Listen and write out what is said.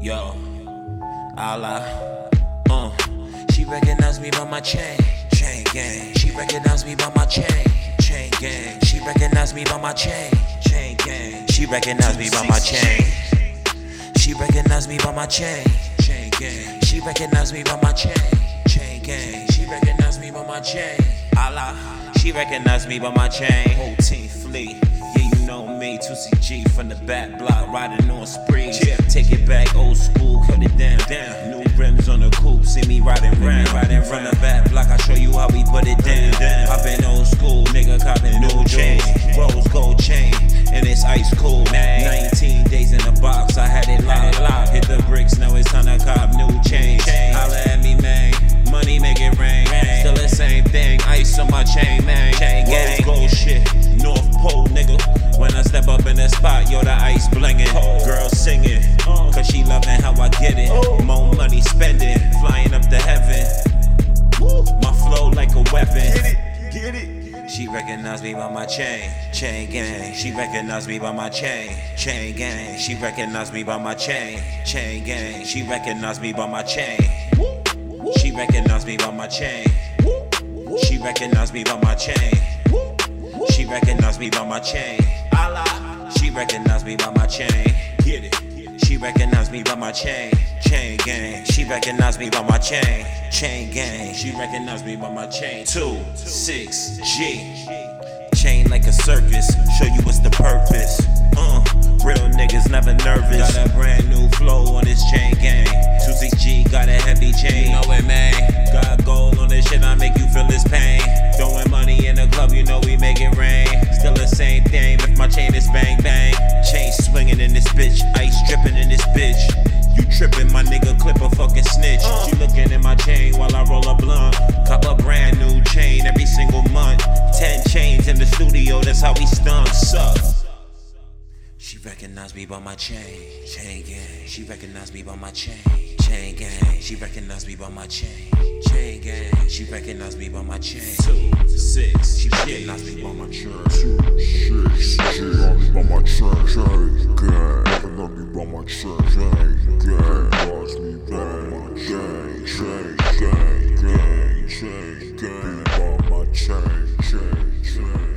Yo, Allah, uh, she recognized me by my chain, chain gang. She recognized me by my chain, chain gang. She recognized me by my chain, chain gang. She recognized me by my chain. She recognized me by my chain, chain gang. She recognized me by my chain, chain gang. She recognized me by my chain. Allah, she recognized me by my chain. Whole team flee. Yeah, you know me, 26G from the back block, riding on sprees. Take it back, old school, cut it down, down. New rims on the coupe, see me riding round, riding from the back block. I show you how we put it down. I've been old school, She recognized me by my chain, chain gang. She recognized me by my chain, chain gang. She recognized me by my chain, chain gang. She recognized me by my chain. She recognized me by my chain. She recognized me by my chain. She recognized me by my chain. She recognized me by my chain. She recognized me by my chain. Chain gang. She recognized me by my chain. Chain gang. She recognized me by my chain. Two, six, G. Chain like a circus. Show you what's the purpose. Uh, real niggas never nervous. Got a brand new flow on this chain studio, that's how we stunk, suck. She recognized me by my chain, chain gang. She recognized me by my chain, chain gang. She recognized me by my chain, chain gang. She recognized me by my chain. Two, six, she recognized me by my chain. Two, six, she recognized me by my chain, chain gang. Recognized me by my chain, chain gang. Recognized me by my chain, chain gang, gang, chain gang. Be by my chain, chain gang.